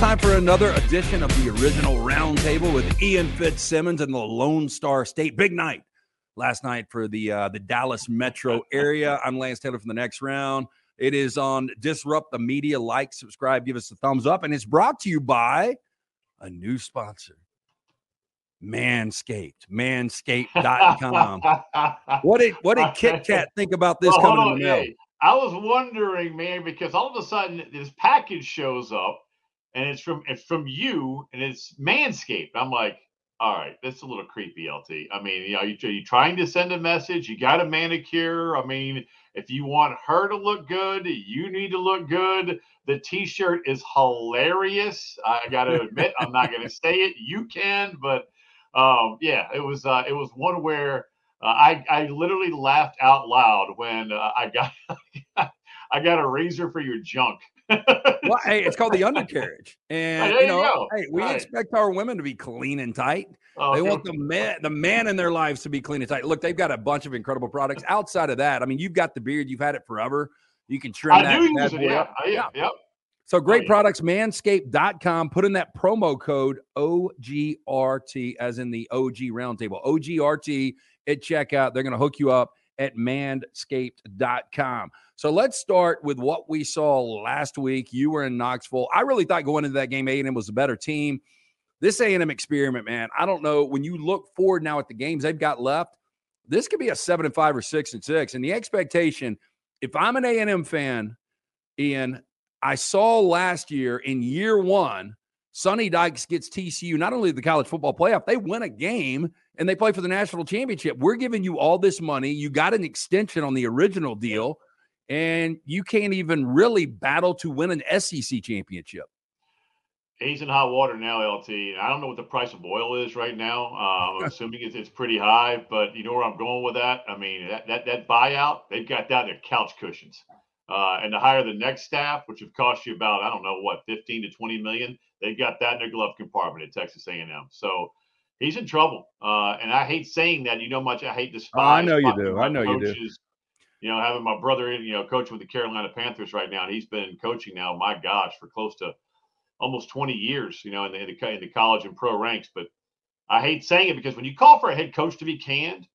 time for another edition of the original roundtable with Ian Fitzsimmons and the Lone Star State. Big night last night for the uh, the Dallas metro area. I'm Lance Taylor from the next round. It is on Disrupt the Media. Like, subscribe, give us a thumbs up, and it's brought to you by a new sponsor. Manscaped, manscaped.com. what did what did Kit Kat think about this Well, coming in the mail? hey, I was wondering, man, because all of a sudden this package shows up and it's from it's from you and it's Manscaped. I'm like, all right, that's a little creepy, LT. I mean, you know, you, you trying to send a message, you got a manicure. I mean, if you want her to look good, you need to look good. The t-shirt is hilarious. I gotta admit, I'm not gonna say it. You can, but um, yeah, it was uh, it was one where uh, I I literally laughed out loud when uh, I got I got a razor for your junk. Well, hey, it's called the undercarriage, and you you know, go. hey, we Right. expect our women to be clean and tight. Oh, They want the man, the man in their lives to be clean and tight. Look, they've got a bunch of incredible products. Outside of that, I mean, you've got the beard, you've had it forever. You can trim I that. do use it. Yeah. I, yeah, yep. So oh, great yeah. products, manscaped.com. Put in that promo code OGRT, as in the OG roundtable. OGRT at checkout. They're going to hook you up at manscaped.com. So let's start with what we saw last week. You were in Knoxville. I really thought going into that game, A&M was a better team. This A&M experiment, man, I don't know. When you look forward now at the games they've got left, this could be a seven and five or six and six. And the expectation, if I'm an A&M fan, Ian, I saw last year in year one, Sonny Dykes gets TCU not only the college football playoff, they win a game and they play for the national championship. We're giving you all this money. You got an extension on the original deal, and you can't even really battle to win an SEC championship. He's in hot water now, LT. I don't know what the price of oil is right now. Um, I'm assuming it's, it's pretty high, but you know where I'm going with that. I mean, that that, that buyout, they've got that in their couch cushions. Uh, and to hire the next staff, which would cost you about I don't know what 15 to 20 million, they've got that in their glove compartment at Texas A&M. So he's in trouble. Uh, and I hate saying that. You know much I hate despise. Oh, I know you do. I know you do. You know, having my brother, in, you know, coaching with the Carolina Panthers right now, and he's been coaching now. My gosh, for close to almost 20 years, you know, in the, in the, in the college and pro ranks. But I hate saying it because when you call for a head coach to be canned,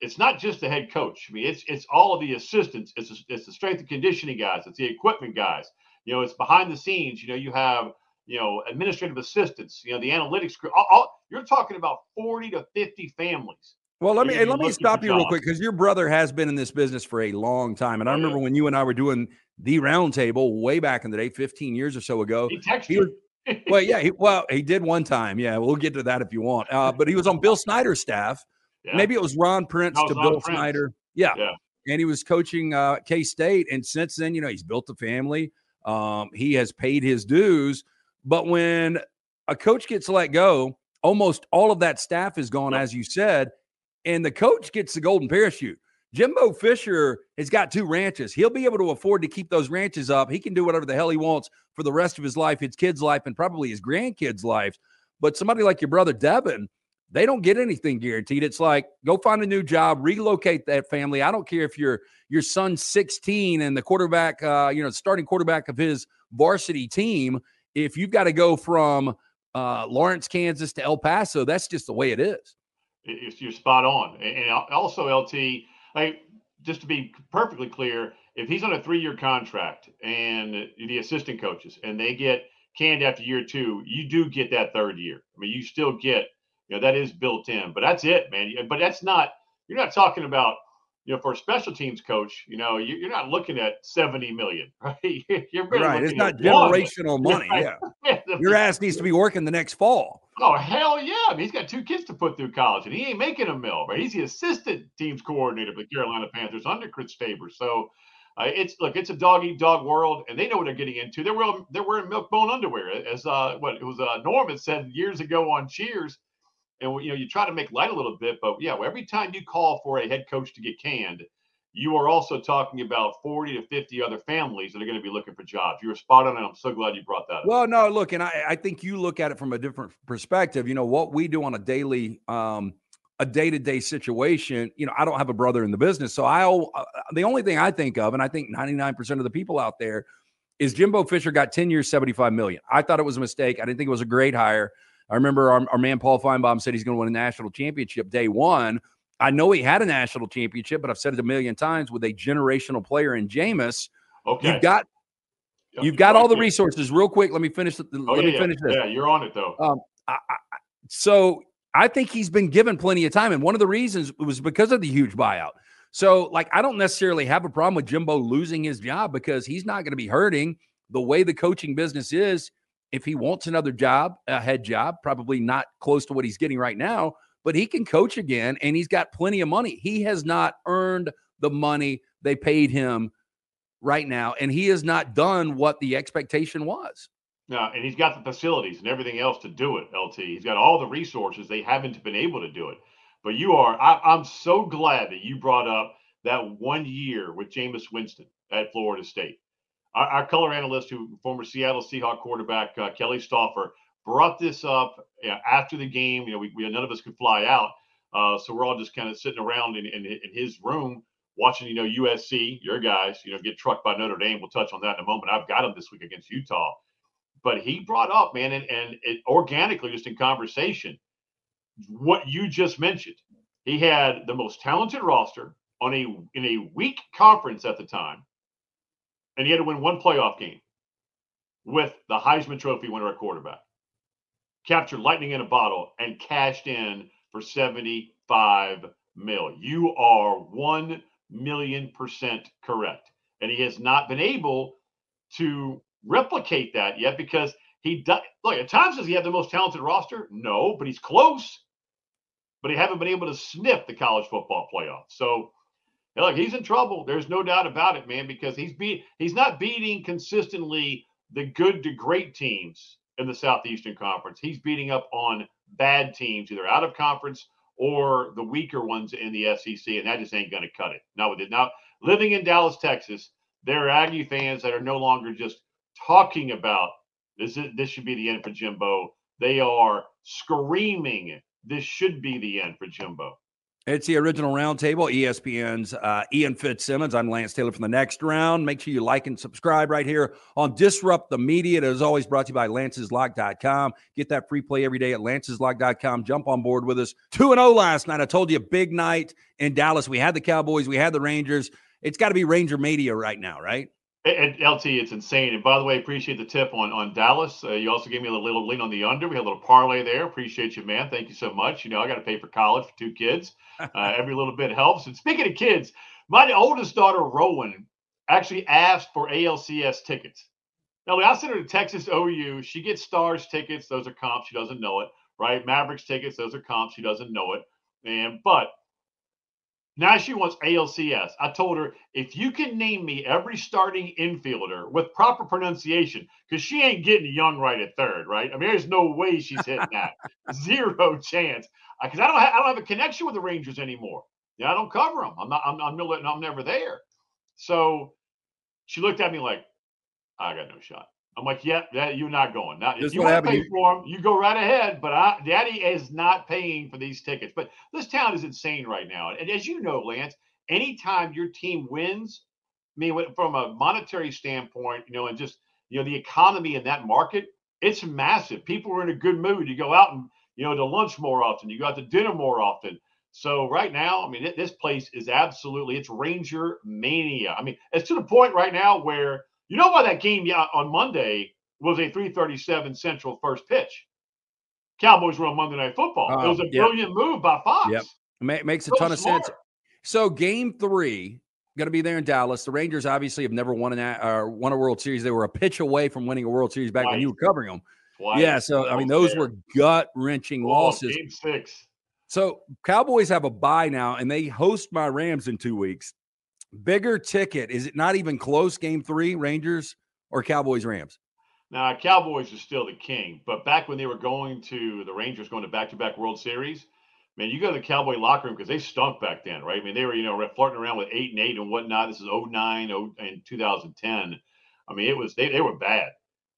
it's not just the head coach. I mean, it's it's all of the assistants. It's the- it's the strength and conditioning guys. It's the equipment guys. You know, it's behind the scenes. You know, you have you know administrative assistants. You know, the analytics crew. All, all, you're talking about 40 to 50 families. Well, let me hey, let me stop you real quick because your brother has been in this business for a long time, and I remember when you and I were doing the roundtable way back in the day, 15 years or so ago. He texted He you. well, yeah, he, well, he did one time. Yeah, we'll get to that if you want. Uh, but he was on Bill Snyder's staff. Yeah. Maybe it was Ron Prince to Bill Prince. Snyder. Yeah. Yeah. And he was coaching uh, K State. And since then, you know, he's built a family. Um, he has paid his dues. But when a coach gets let go, almost all of that staff is gone, Yep. as you said, and the coach gets the golden parachute. Jimbo Fisher has got two ranches. He'll be able to afford to keep those ranches up. He can do whatever the hell he wants for the rest of his life, his kids' life, and probably his grandkids' lives. But somebody like your brother Devin, they don't get anything guaranteed. It's like go find a new job, relocate that family. I don't care if your your son's 16 and the quarterback, uh, you know, starting quarterback of his varsity team. If you've got to go from uh, Lawrence, Kansas to El Paso, that's just the way it is. It- it's- you're spot on. And also, LT, like just to be perfectly clear, if he's on a three-year contract and the assistant coaches and they get canned after year two, you do get that third year. I mean, you still get, you know, that is built in. But that's it, man. But that's not. You're not talking about. You know, for a special teams coach, you know, you- you're not looking at 70 million, right? You're really right. It's not generational money. Right. Yeah. Your ass needs to be working the next fall. Oh hell yeah! I mean, he's got two kids to put through college, and he ain't making a mill, right? He's the assistant teams coordinator for the Carolina Panthers under Chris Tabor. So uh, it's look, it's a dog eat dog world, and they know what they're getting into. They're wearing they're wearing milk bone underwear, as uh, what it was uh, Norman said years ago on Cheers. And you know, you try to make light a little bit, but yeah, every time you call for a head coach to get canned, you are also talking about 40 to 50 other families that are going to be looking for jobs. You were spot on, and I'm so glad you brought that up. Well, no, look, and I, I think you look at it from a different perspective. You know, what we do on a daily, um, a day to day situation, you know, I don't have a brother in the business. So I, uh, the only thing I think of, and I think 99% of the people out there, is Jimbo Fisher got 10 years, 75 million. I thought it was a mistake. I didn't think it was a great hire. I remember our, our man Paul Finebaum said he's going to win a national championship day one. I know he had a national championship, but I've said it a million times with a generational player in Jameis. Okay. You've got you've got all the resources. Real quick, let me finish. The, oh, let yeah, me finish this. Yeah, you're on it though. Um, I, I, so I think he's been given plenty of time, and one of the reasons was because of the huge buyout. So, like, I don't necessarily have a problem with Jimbo losing his job because he's not going to be hurting the way the coaching business is. If he wants another job, a head job, probably not close to what he's getting right now, but he can coach again and he's got plenty of money. He has not earned the money they paid him right now, and he has not done what the expectation was. No, and he's got the facilities and everything else to do it, LT. He's got all the resources. They haven't been able to do it. But you are, I, am so glad that you brought up that one year with Jameis Winston at Florida State. Our, our color analyst, who former Seattle Seahawk quarterback uh, Kelly Stouffer, brought this up you know, after the game. You know, we, we, none of us could fly out, uh, so we're all just kind of sitting around in, in, in his room watching. You know, USC, your guys, you know, get trucked by Notre Dame. We'll touch on that in a moment. I've got them this week against Utah, but he brought up, man, and, and it organically, just in conversation, what you just mentioned. He had the most talented roster on a in a weak conference at the time, and he had to win one playoff game with the Heisman Trophy winner at quarterback. Captured lightning in a bottle and cashed in for 75 mil. You are 1 million percent correct. And he has not been able to replicate that yet because he does. Look, at times does he have the most talented roster? No, but he's close but he haven't been able to sniff the college football playoff. So, look, he's in trouble. There's no doubt about it, man, because he's beat he's not beating consistently the good to great teams in the Southeastern Conference. He's beating up on bad teams, either out of conference or the weaker ones in the SEC, and that just ain't going to cut it. No, it. Now, living in Dallas, Texas, there are Aggie fans that are no longer just talking about this. Is, this should be the end for Jimbo. They are screaming this should be the end for Jimbo. It's the original roundtable, ESPN's uh, Ian Fitzsimmons. I'm Lance Taylor from the next round. Make sure you like and subscribe right here on Disrupt the Media. It is always brought to you by Lance'sLock.com. Get that free play every day at Lance'sLock.com. Jump on board with us. 2 0 last night. I told you, big night in Dallas. We had the Cowboys, we had the Rangers. It's got to be Ranger Media right now, right? And LT, it's insane. And by the way, appreciate the tip on on Dallas. Uh, you also gave me a little lean on the under. We had a little parlay there. Appreciate you, man. Thank you so much. You know, I got to pay for college for two kids. Uh, every little bit helps. And speaking of kids, my oldest daughter Rowan actually asked for ALCS tickets. Now, I sent her to Texas OU. She gets Stars tickets. Those are comps. She doesn't know it, right? Mavericks tickets. Those are comps. She doesn't know it. And but now she wants ALCS. I told her if you can name me every starting infielder with proper pronunciation, because she ain't getting Jung right at third, right? I mean, there's no way she's hitting that. Zero chance. Because I don't, have, I don't have a connection with the Rangers anymore. Yeah, I don't cover them. I'm not. I'm, I'm, I'm never there. So she looked at me like, I got no shot. I'm like, yeah, that you're not going. Now, if you want to pay for them, you go right ahead. But I, Daddy is not paying for these tickets. But this town is insane right now. And as you know, Lance, anytime your team wins, I mean, from a monetary standpoint, you know, and just you know the economy in that market, it's massive. People are in a good mood. You go out and you know to lunch more often. You go out to dinner more often. So right now, I mean, this place is absolutely it's Ranger mania. I mean, it's to the point right now where you know why that game yeah, on Monday was a 337 Central first pitch? Cowboys were on Monday Night Football. Uh, it was a yep. brilliant move by Fox. Yep. It makes a so ton of sense. So game three, going to be there in Dallas. The Rangers obviously have never won an uh, won a World Series. They were a pitch away from winning a World Series back Twice. when you were covering them. Twice. Yeah, so I mean those there. were gut wrenching oh, losses. Game six. So Cowboys have a bye now, and they host my Rams in two weeks. Bigger ticket. Is it not even close? Game three, Rangers or Cowboys Rams? Now, Cowboys are still the king, but back when they were going to the Rangers going to back to back World Series, man, you go to the Cowboy locker room because they stunk back then, right? I mean, they were, you know, flirting around with eight and eight and whatnot. This is 09 and 2010. I mean, it was, they, they were bad.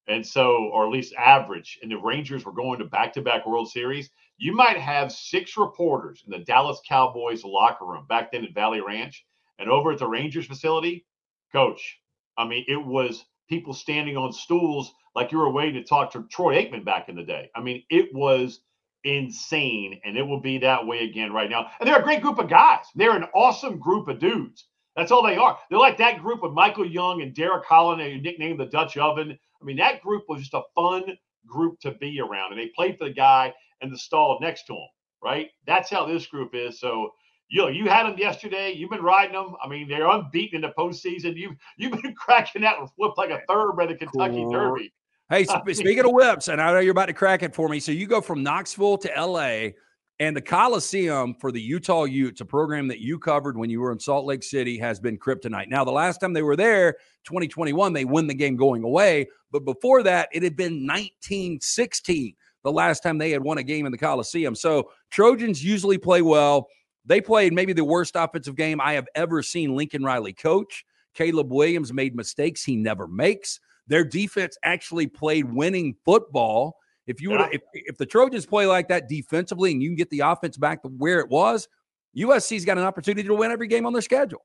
And so, or at least average. And the Rangers were going to back to back World Series. You might have six reporters in the Dallas Cowboys locker room back then at Valley Ranch and over at the Rangers facility, coach, I mean, it was people standing on stools like you were waiting to talk to Troy Aikman back in the day. I mean, it was insane, and it will be that way again right now. And they're a great group of guys. They're an awesome group of dudes. That's all they are. They're like that group of Michael Young and Derek Holland, and nicknamed the Dutch Oven. I mean, that group was just a fun group to be around, and they played for the guy in the stall next to him. Right? That's how this group is. So you know, you had them yesterday. You've been riding them. I mean, they're unbeaten in the postseason. You've you've been cracking that whip like a third by the Kentucky cool. Derby. Hey, speaking of whips, and I know you're about to crack it for me. So you go from Knoxville to LA, and the Coliseum for the Utah Utes, a program that you covered when you were in Salt Lake City, has been kryptonite. Now, the last time they were there, 2021, they win the game going away. But before that, it had been 1916, the last time they had won a game in the Coliseum. So Trojans usually play well. They played maybe the worst offensive game I have ever seen Lincoln Riley coach. Caleb Williams made mistakes he never makes. Their defense actually played winning football. If you would, yeah. if, if the Trojans play like that defensively, and you can get the offense back to where it was, USC's got an opportunity to win every game on their schedule.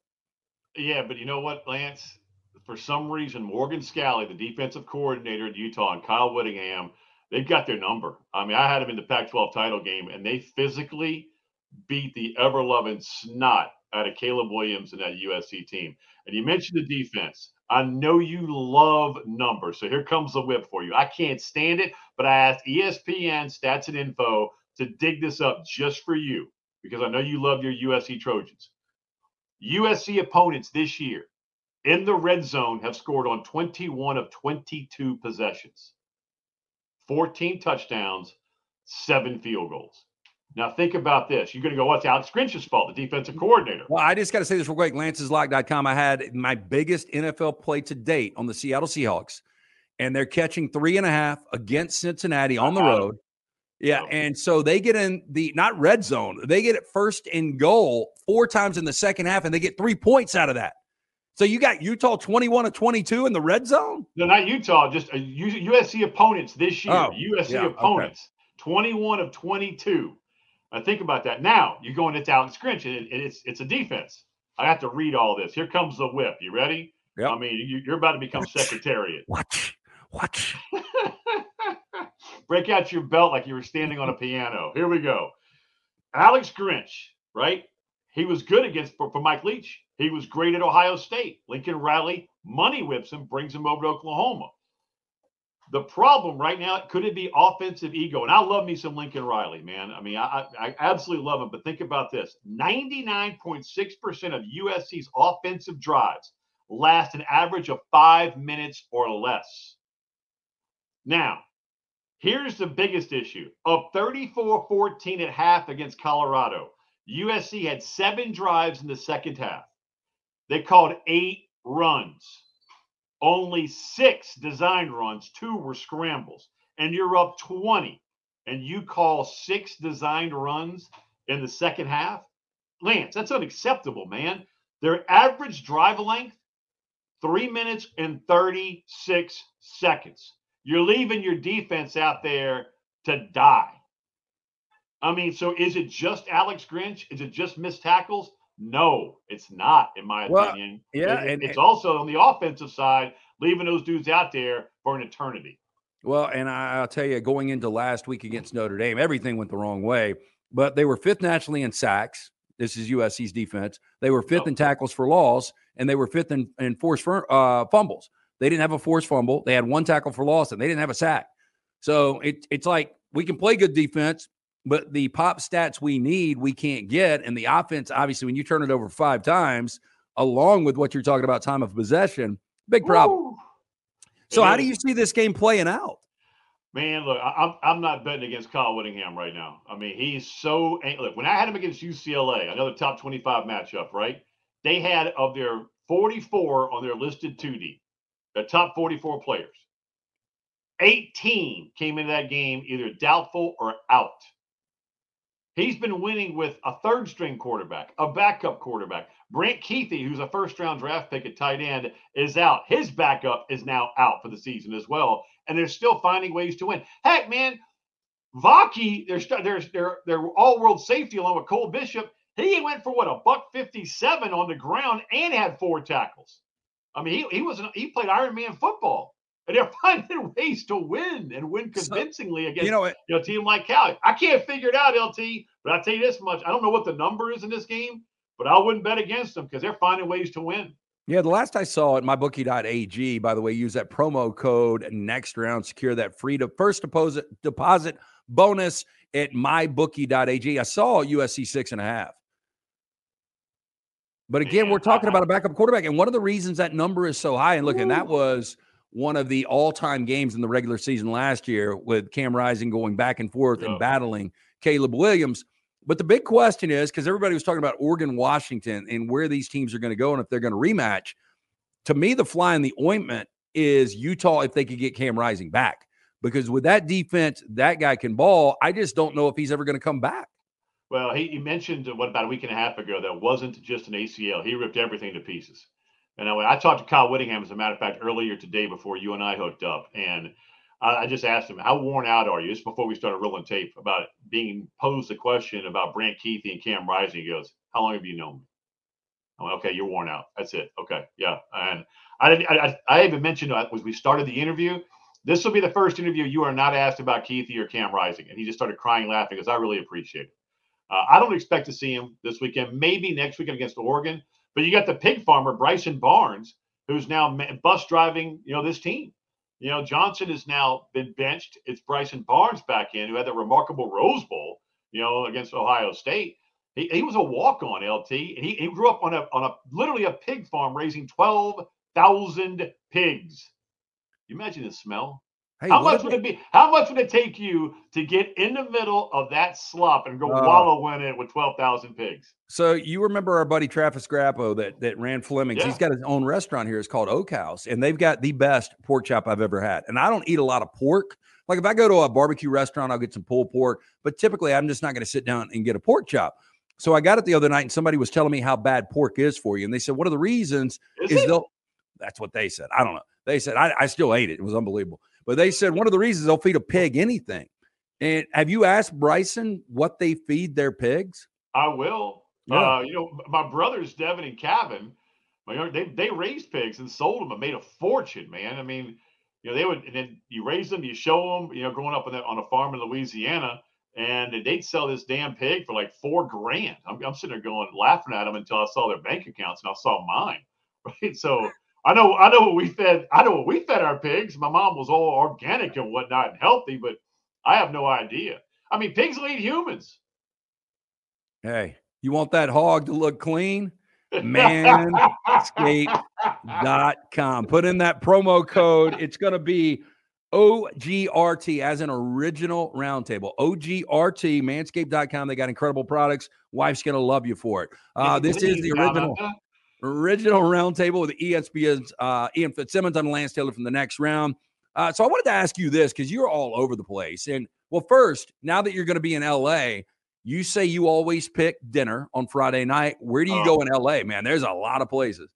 Yeah, but you know what, Lance? For some reason, Morgan Scalley, the defensive coordinator at Utah, and Kyle Whittingham, they've got their number. I mean, I had them in the Pac-12 title game, and they physically beat the ever-loving snot out of Caleb Williams and that USC team. And you mentioned the defense. I know you love numbers. So here comes the whip for you. I can't stand it, but I asked ESPN Stats and Info to dig this up just for you because I know you love your USC Trojans. USC opponents this year in the red zone have scored on 21 of 22 possessions, 14 touchdowns, seven field goals. Now think about this. You're going to go, what's Alex Grinch's fault, the defensive coordinator? Well, I just got to say this real quick. Lance'sLock.com. I had my biggest NFL play to date on the Seattle Seahawks, and they're catching three and a half against Cincinnati on the road. Yeah, and so they get in the not red zone. They get it first and goal four times in the second half, and they get three points out of that. So you got Utah 21 to 22 in the red zone? No, not Utah, just uh, USC opponents this year. Oh, USC yeah, opponents, okay. 21 of 22. I think about that. Now you're going into Alex Grinch, and it's it's a defense. I have to read all this. Here comes the whip. You ready? Yeah. I mean, you, are about to become secretariat. Watch, watch. Break out your belt like you were standing on a piano. Here we go. Alex Grinch, right? He was good against for, for Mike Leach. He was great at Ohio State. Lincoln Riley money whips him, brings him over to Oklahoma. The problem right now could it be offensive ego? And I love me some Lincoln Riley, man. I mean, I, I absolutely love him. But think about this: 99.6% of USC's offensive drives last an average of five minutes or less. Now, here's the biggest issue: of 34-14 at half against Colorado, USC had seven drives in the second half. They called eight runs only six design runs, two were scrambles, and you're up 20, and you call six designed runs in the second half? Lance, that's unacceptable, man. Their average drive length, three minutes and 36 seconds. You're leaving your defense out there to die. I mean, so is it just Alex Grinch? Is it just missed tackles? No, it's not, in my well, opinion. Yeah, it, and it's also on the offensive side, leaving those dudes out there for an eternity. Well, and I, will tell you, going into last week against Notre Dame, everything went the wrong way. But they were fifth nationally in sacks. This is USC's defense. They were fifth oh. in tackles for loss, and they were fifth in, in forced uh, fumbles. They didn't have a forced fumble. They had one tackle for loss, and they didn't have a sack. So it, it's like we can play good defense, but the pop stats we need, we can't get. And the offense, obviously, when you turn it over five times, along with what you're talking about, time of possession, big problem. Ooh. So, how do you see this game playing out? Man, look, I'm I'm not betting against Kyle Whittingham right now. I mean, he's so look. When I had him against UCLA, another top 25 matchup, right? They had of their 44 on their listed 2D, the top 44 players. 18 came into that game either doubtful or out. He's been winning with a third string quarterback, a backup quarterback. Brant Kuithe, who's a first round draft pick at tight end, is out. His backup is now out for the season as well. And they're still finding ways to win. Heck, man, Vaki, their, their, their, their all world safety along with Cole Bishop, he went for what, a buck 57 on the ground and had four tackles. I mean, he, he was he played Iron Man football, and they're finding ways to win and win convincingly against you know, you know a team like Cal. I can't figure it out, LT. But I tell you this much: I don't know what the number is in this game, but I wouldn't bet against them because they're finding ways to win. Yeah, the last I saw at mybookie.ag, by the way, use that promo code next round, secure that free to first deposit deposit bonus at mybookie.ag. I saw USC six and a half. But again, we're talking about a backup quarterback. And one of the reasons that number is so high, and look, and that was one of the all time games in the regular season last year with Cam Rising going back and forth and oh. battling Caleb Williams. But the big question is because everybody was talking about Oregon, Washington, and where these teams are going to go and if they're going to rematch. To me, the fly in the ointment is Utah if they could get Cam Rising back. Because with that defense, that guy can ball. I just don't know if he's ever going to come back. Well, he, he mentioned uh, what about a week and a half ago that wasn't just an ACL. He ripped everything to pieces. And I, I talked to Kyle Whittingham, as a matter of fact, earlier today before you and I hooked up. And I, just asked him, "How worn out are you?" This before we started rolling tape about being posed the question about Brant Kuithe and Cam Rising. He goes, "How long have you known me?" I'm like, "Okay, you're worn out. That's it. Okay, yeah." And I. I, I even mentioned uh, as we started the interview, this will be the first interview you are not asked about Kuithe or Cam Rising, and he just started crying, laughing because I really appreciate it. Uh, I don't expect to see him this weekend. Maybe next weekend against Oregon. But you got the pig farmer Bryson Barnes, who's now bus driving, you know, this team. You know, Johnson has now been benched. It's Bryson Barnes back in, who had that remarkable Rose Bowl, you know, against Ohio State. He, he was a walk on LT. He, he grew up on a on a literally a pig farm raising twelve thousand pigs. You imagine the smell. Hey, how much would it be? How much would it take you to get in the middle of that slop and go uh, wallow in it with twelve thousand pigs? So you remember our buddy Travis Grappo that that ran Fleming's? Yeah. He's got his own restaurant here. It's called Oak House, and they've got the best pork chop I've ever had. And I don't eat a lot of pork. Like if I go to a barbecue restaurant, I'll get some pulled pork. But typically, I'm just not going to sit down and get a pork chop. So I got it the other night, and somebody was telling me how bad pork is for you, and they said one of the reasons is, is they'll. That's what they said. I don't know. They said I, I still ate it. It was unbelievable. But they said one of the reasons they'll feed a pig anything. And have you asked Bryson what they feed their pigs? I will. Yeah. Uh, you know, my brothers Devin and Kevin, my they they raised pigs and sold them and made a fortune, man. I mean, you know, they would and then you raise them, you show them, you know, growing up on, that, on a farm in Louisiana, and they'd sell this damn pig for like four grand. I'm, I'm sitting there going laughing at them until I saw their bank accounts and I saw mine. Right. So I know, I know what we fed. I know what we fed our pigs. My mom was all organic and whatnot and healthy, but I have no idea. I mean, pigs will eat humans. Hey, you want that hog to look clean? Manscaped.com. Put in that promo code. It's going to be OGRT as an original roundtable. OGRT, manscaped.com. They got incredible products. Wife's going to love you for it. Uh, this is the original original roundtable with ESPN's uh, Ian Fitzsimmons. I'm Lance Taylor from the next round. Uh, so I wanted to ask you this because you're all over the place. And well, first, now that you're going to be in LA, you say you always pick dinner on Friday night. Where do you go oh. in LA, man? There's a lot of places.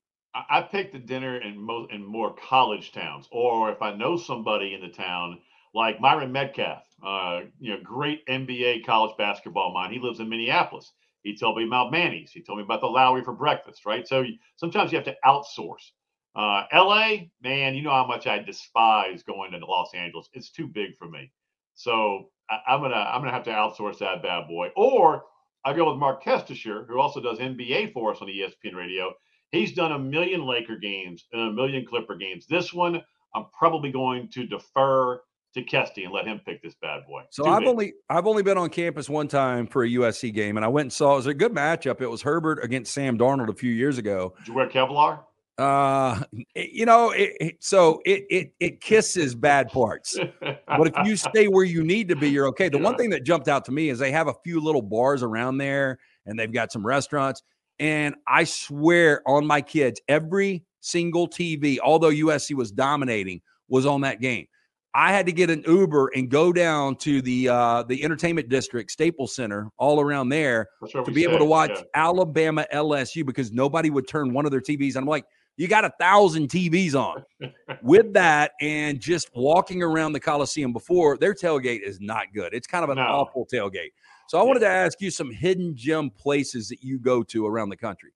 I pick the dinner in most in more college towns, or if I know somebody in the town, like Myron Medcalf, uh, you know, great NBA college basketball mind. He lives in Minneapolis. He told me about Manny's. He told me about the Lowry for breakfast, right? So sometimes you have to outsource. Uh, LA, man, you know how much I despise going to Los Angeles. It's too big for me. So I, am gonna I'm gonna have to outsource that bad boy. Or I go with Marc Kestecher, who also does NBA for us on ESPN Radio. He's done a million Laker games and a million Clipper games. This one, I'm probably going to defer to Kesty and let him pick this bad boy. So I've only I've only been on campus one time for a USC game, and I went and saw it was a good matchup. It was Herbert against Sam Darnold a few years ago. Did you wear Kevlar? Uh, you know, it, it, so it it it kisses bad parts, but if you stay where you need to be, you're okay. The yeah. one thing that jumped out to me is they have a few little bars around there, and they've got some restaurants. And I swear on my kids, every single TV, although USC was dominating, was on that game. I had to get an Uber and go down to the uh, the entertainment district, Staples Center, all around there to be able to watch yeah. Alabama LSU because nobody would turn one of their TVs. And I'm like, you got a thousand TVs on. With that, and just walking around the Coliseum before their tailgate is not good. It's kind of an no. awful tailgate. So I wanted to ask you some hidden gem places that you go to around the country.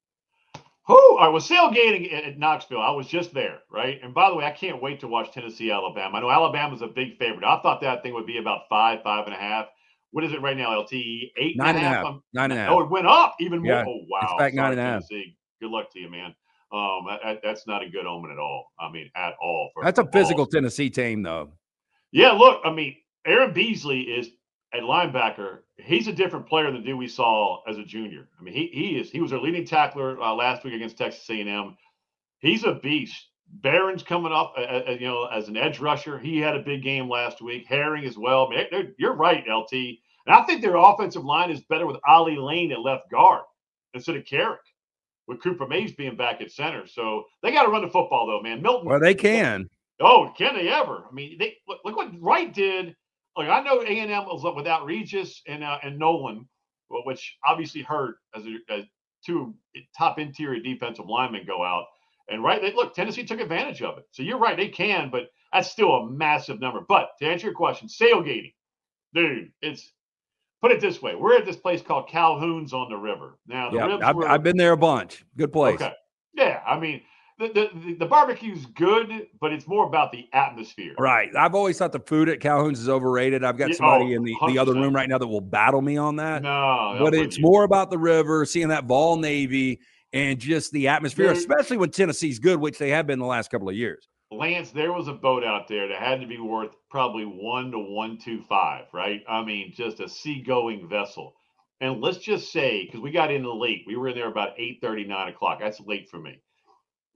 Who? I was sailgating at, at Knoxville. I was just there, right? And by the way, I can't wait to watch Tennessee, Alabama. I know Alabama's a big favorite. I thought that thing would be about five, five and a half. What is it right now, LTE Eight nine and a half. I'm- Nine and a half. Oh, it went up even more. Yeah, Oh, wow. it's back nine Sorry, and a half. Tennessee. Good luck to you, man. Um, that- that- that's not a good omen at all. I mean, at all. for That's a physical Tennessee team, though. Yeah, look, I mean, Aaron Beasley is at linebacker. He's a different player than the dude we saw as a junior. I mean, he he is. He was our leading tackler uh, last week against Texas A&M. He's a beast. Baron's coming up, uh, uh, you know, as an edge rusher. He had a big game last week. Herring as well. I mean, you're right, LT. And I think their offensive line is better with Ollie Lane at left guard instead of Karic, with Cooper Mays being back at center. So they got to run the football, though, man. Milton. Well, they can. Oh, can they ever? I mean, they look, look what Wright did. Like I know A and M was up without Regis and uh, and Nolen, which obviously hurt as, a, as two top interior defensive linemen go out. And right, they look Tennessee took advantage of it. So you're right, they can, but that's still a massive number. But to answer your question, sailgating, dude, it's put it this way: we're at this place called Calhoun's on the river. Now the Yeah, I've, were, I've been there a bunch. Good place. Okay. Yeah, I mean, the, the, the, barbecue's good, but it's more about the atmosphere. Right. I've always thought the food at Calhoun's is overrated. I've got somebody oh, in the, the other room right now that will battle me on that. No, but it's you. more about the river, seeing that Vol Navy, and just the atmosphere, Dude. especially when Tennessee's good, which they have been the last couple of years. Lance, there was a boat out there that had to be worth probably one to one two five, right? I mean, just a seagoing vessel. And let's just say, because we got in the late, we were in there about 8 9 o'clock. That's late for me.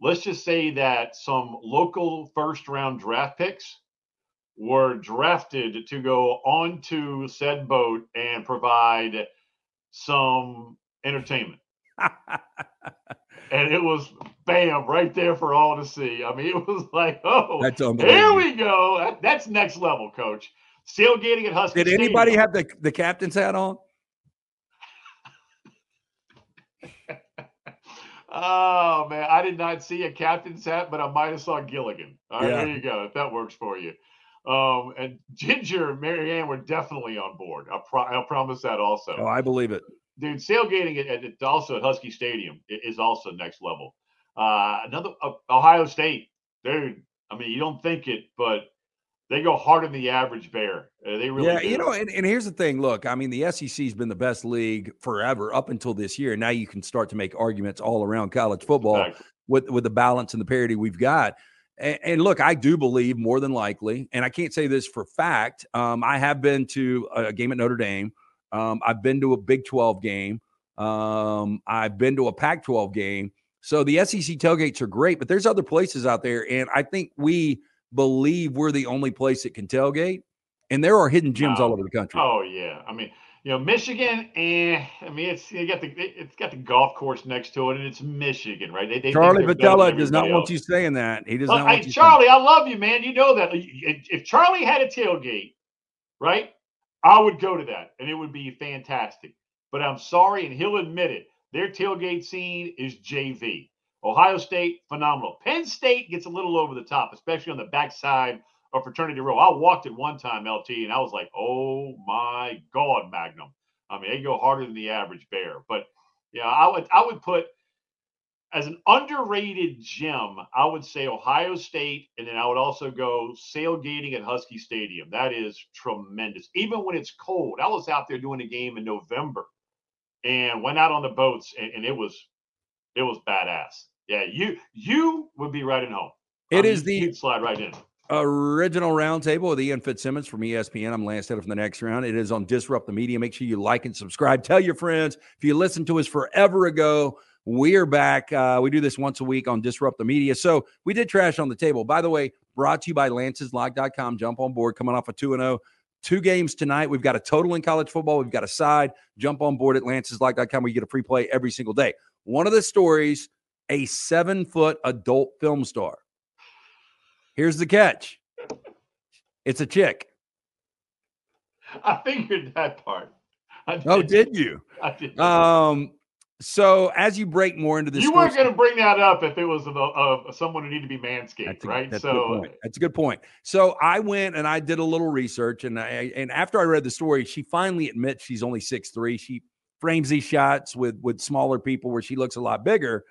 Let's just say that some local first round draft picks were drafted to go onto said boat and provide some entertainment. And it was bam right there for all to see. I mean, it was like, oh, That's here we go. That's next level, coach. Sailgating at Husky. Did anybody Stadium. have the, the captain's hat on? Oh man, I did not see a captain's hat, but I might have saw Gilligan. All right, Yeah. there you go. If that works for you. Um, and Ginger and Mary Ann were definitely on board. I pro- I'll promise that also. Oh, I believe it. dude, sailgating at, at, also at Husky Stadium is also next level. Uh, another uh, Ohio State, dude. I mean, you don't think it, but they go harder than the average bear. Uh, they really yeah, do. you know, and, and here's the thing. Look, I mean, the SEC's been the best league forever up until this year. Now you can start to make arguments all around college football Fact. with with the balance and the parity we've got. And, and look, I do believe more than likely, and I can't say this for fact. Um, I have been to a game at Notre Dame. Um, I've been to a Big 12 game. Um, I've been to a Pac 12 game. So the SEC tailgates are great, but there's other places out there. And I think we believe we're the only place that can tailgate. And there are hidden gems all over the country. Oh yeah, I mean, you know, Michigan, eh? I mean, it's you got the it- it's got the golf course next to it, and it's Michigan, right? They, they Charlie Vitella does not everybody want you saying that. He does Look, not want hey, you Charlie, I love you, man. You know that. If Charlie had a tailgate, right, I would go to that, and it would be fantastic. But I'm sorry, and he'll admit it. Their tailgate scene is JV. Ohio State, phenomenal. Penn State gets a little over the top, especially on the backside of Fraternity Row. I walked it one time, LT, and I was like, "Oh my God, Magnum!" I mean, they go harder than the average bear. But yeah, I would I would put as an underrated gem, I would say Ohio State, and then I would also go sailgating at Husky Stadium. That is tremendous. Even when it's cold, I was out there doing a game in November, and went out on the boats, and, and it was it was badass. Yeah, you you would be right at home. It mean, is the slide right in. original roundtable with Ian Fitzsimmons from ESPN. I'm Lance Taylor from the next round. It is on Disrupt the Media. Make sure you like and subscribe. Tell your friends. If you listened to us forever ago, we're back. Uh, we do this once a week on Disrupt the Media. So we did trash on the table. By the way, brought to you by Lance'sLock.com. Jump on board, coming off a 2 0. Two games tonight. We've got a total in college football. We've got a side. Jump on board at Lance'sLock.com where you get a free play every single day. One of the stories a seven foot adult film star. Here's the catch it's a chick. I figured that part. I Oh, did you? I did. Um, so as you break more into this, you weren't going to bring that up if it was of, of someone who needed to be manscaped, That's a, right? That's so a. That's a good point. So I went and I did a little research, and I and after I read the story, she finally admits she's only six three. She frames these shots with with smaller people where she looks a lot bigger.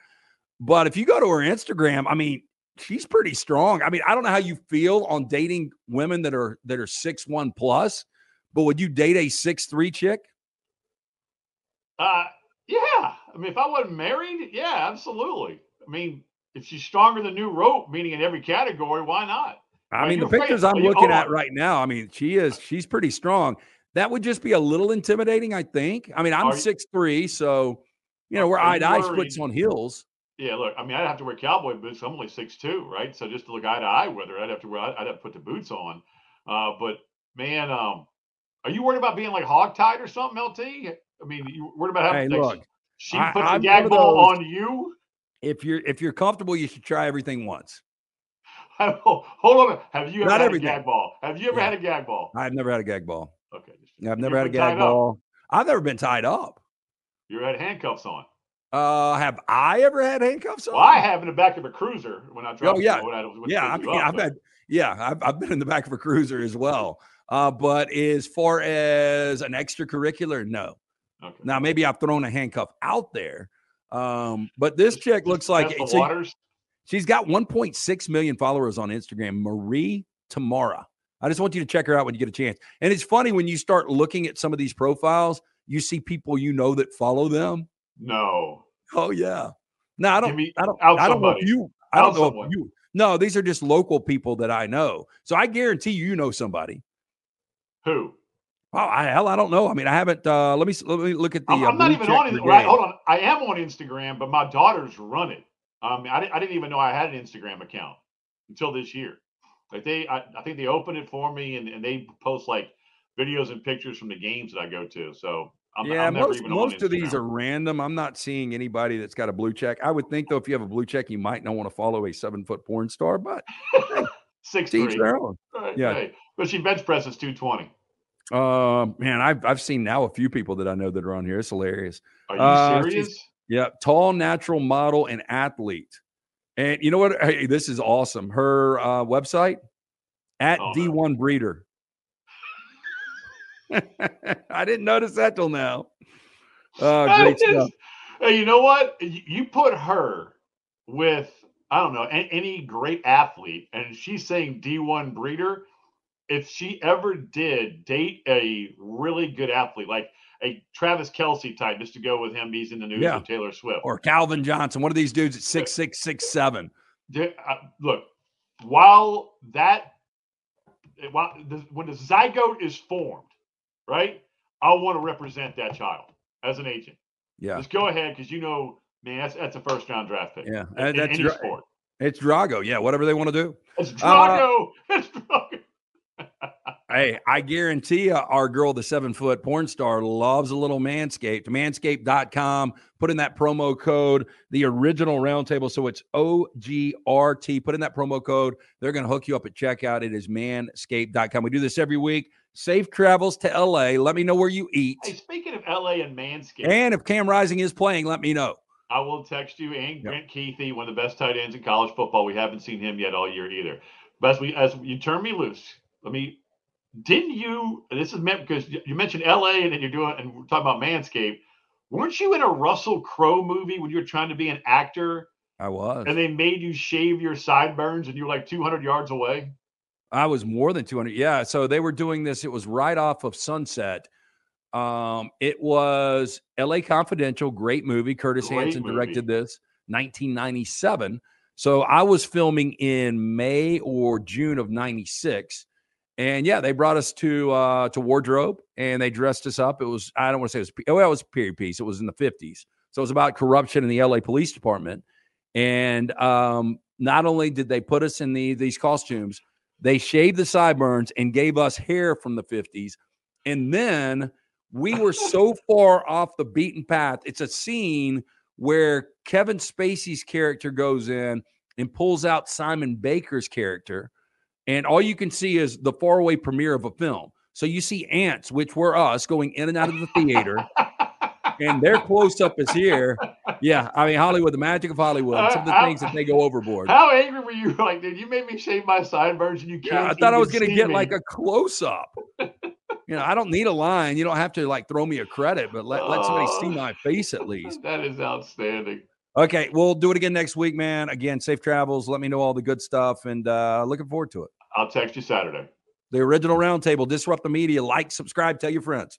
But if you go to her Instagram, I mean, she's pretty strong. I mean, I don't know how you feel on dating women that are that are six one plus, but would you date a six three chick? Uh, yeah. I mean, if I wasn't married, yeah, absolutely. I mean, if she's stronger than new rope, meaning in every category, why not? I mean, the pictures I'm looking at right now, I mean, she is she's pretty strong. That would just be a little intimidating, I think. I mean, I'm six three, so you know, we're eye to eye splits on heels. Yeah, look, I mean, I'd have to wear cowboy boots. I'm only six two, right? So just to look eye to eye with her, I'd have to wear, I'd have to put the boots on. Uh, but man, um, are you worried about being like hog tied or something, LT? I mean, you worried about having hey, look, she puts I, the gag ball on you? If you're if you're comfortable, you should try everything once. Hold on. Have you ever Not had everything. a gag ball? Have you ever yeah. had a gag ball? I've never had a gag ball. Okay. I've never had a gag ball. Up? I've never been tied up. You had handcuffs on. Uh, have I ever had handcuffs on? Well, I have in the back of a cruiser when I drove. Oh yeah, I, yeah. I mean, I've had yeah, I've, I've been in the back of a cruiser as well. Uh, but as far as an extracurricular, no. Okay. Now maybe I've thrown a handcuff out there. Um, but this chick looks like so she's got 1.6 million followers on Instagram. Maria Temara. I just want you to check her out when you get a chance. And it's funny when you start looking at some of these profiles, you see people you know that follow them. No. Oh yeah. No, I don't. I don't. I don't know you. I don't know if you. No, these are just local people that I know. So I guarantee you, you know somebody. Who? Oh, I, hell, I don't know. I mean, I haven't. Uh, let me let me look at the. I'm, uh, I'm not even on it. Right, hold on. I am on Instagram, but my daughters run it. Um, I, I didn't even know I had an Instagram account until this year. Like they, I, I think they opened it for me, and, and they post like videos and pictures from the games that I go to. So I'm, yeah, I'm most most of these are random. I'm not seeing anybody that's got a blue check. I would think though, if you have a blue check, you might not want to follow a seven foot porn star, but six three. Right, yeah, right. but she bench presses two twenty. Uh, man, I've I've seen now a few people that I know that are on here. It's hilarious. Are you uh, serious? Yeah, tall, natural model and athlete. And you know what? Hey, this is awesome. Her uh, website at oh, D1 Breeder. I didn't notice that till now. Uh, great stuff. Hey, you know what? You put her with I don't know any great athlete, and she's saying D1 breeder. If she ever did date a really good athlete, like a Travis Kelce type, just to go with him, he's in the news yeah. with Taylor Swift or Calvin Johnson, one of these dudes at six six six seven. Uh, look, while that while the, when the zygote is formed, right? I want to represent that child as an agent. Yeah. Just go ahead because you know, man, that's that's a first round draft pick. Yeah, in, that's any sport. It's Drago. Yeah, whatever they want to do. It's Drago. Uh, it's Drago. Hey, I guarantee you, our girl, the seven foot porn star, loves a little manscaped. Manscaped.com. Put in that promo code, the original roundtable. So it's OGRT. Put in that promo code. They're going to hook you up at checkout. It is manscaped.com. We do this every week. Safe travels to LA. Let me know where you eat. Hey, speaking of LA and Manscaped. And if Cam Rising is playing, let me know. I will text you and Grant yep. Kuithe, one of the best tight ends in college football. We haven't seen him yet all year either. But as we as you turn me loose, let me didn't you this is meant because you mentioned LA and then you're doing and we're talking about Manscaped. Weren't you in a Russell Crowe movie when you were trying to be an actor? I was. And they made you shave your sideburns and you were like 200 yards away? I was more than 200. Yeah. So they were doing this. It was right off of Sunset. Um, it was LA Confidential, great movie. Curtis great Hanson movie. directed this, 1997. So I was filming in May or June of 96. And yeah, they brought us to uh to wardrobe and they dressed us up. It was I don't want to say it was oh, it was a period piece. It was in the 50s. So it was about corruption in the LA Police Department. And um, not only did they put us in the these costumes, they shaved the sideburns and gave us hair from the 50s. And then we were so far off the beaten path. It's a scene where Kevin Spacey's character goes in and pulls out Simon Baker's character. And all you can see is the faraway premiere of a film. So you see ants, which were us, going in and out of the theater. and their close up is here. Yeah, I mean Hollywood, the magic of Hollywood. Some of the things that they go overboard. How angry were you? Like, did you make me shave my sideburns and you can't? Yeah, I thought I was going to get me. like a close up. you know, I don't need a line. You don't have to like throw me a credit, but let, let somebody see oh. my face at least. That is outstanding. Okay, we'll do it again next week, man. Again, safe travels. Let me know all the good stuff, and uh, looking forward to it. I'll text you Saturday. The original roundtable, disrupt the media. Like, subscribe, tell your friends.